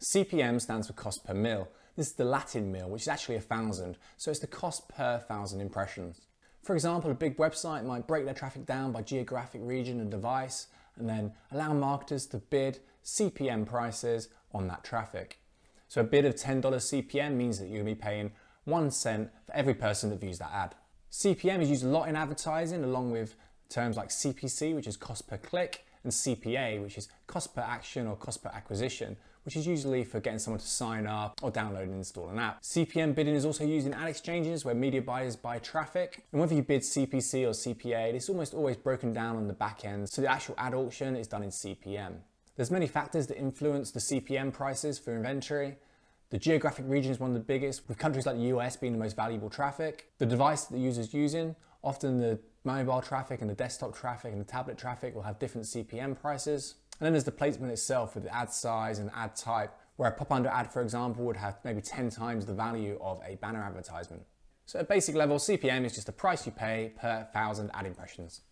CPM stands for cost per mille. This is the Latin mille, which is actually a thousand, so it's the cost per thousand impressions. For example, a big website might break their traffic down by geographic region and device, and then allow marketers to bid CPM prices on that traffic. So a bid of $10 CPM means that you'll be paying one cent for every person that views that ad. CPM is used a lot in advertising along with terms like CPC, which is cost per click, and CPA, which is cost per action or cost per acquisition, which is usually for getting someone to sign up or download and install an app. CPM bidding is also used in ad exchanges where media buyers buy traffic. And whether you bid CPC or CPA, it's almost always broken down on the back end, so the actual ad auction is done in CPM. There's many factors that influence the CPM prices for inventory. The geographic region is one of the biggest, with countries like the US being the most valuable traffic. The device that the user is using, often the mobile traffic and the desktop traffic and the tablet traffic will have different CPM prices. And then there's the placement itself with the ad size and ad type, where a pop under ad, for example, would have maybe 10 times the value of a banner advertisement. So at basic level, CPM is just the price you pay per thousand ad impressions.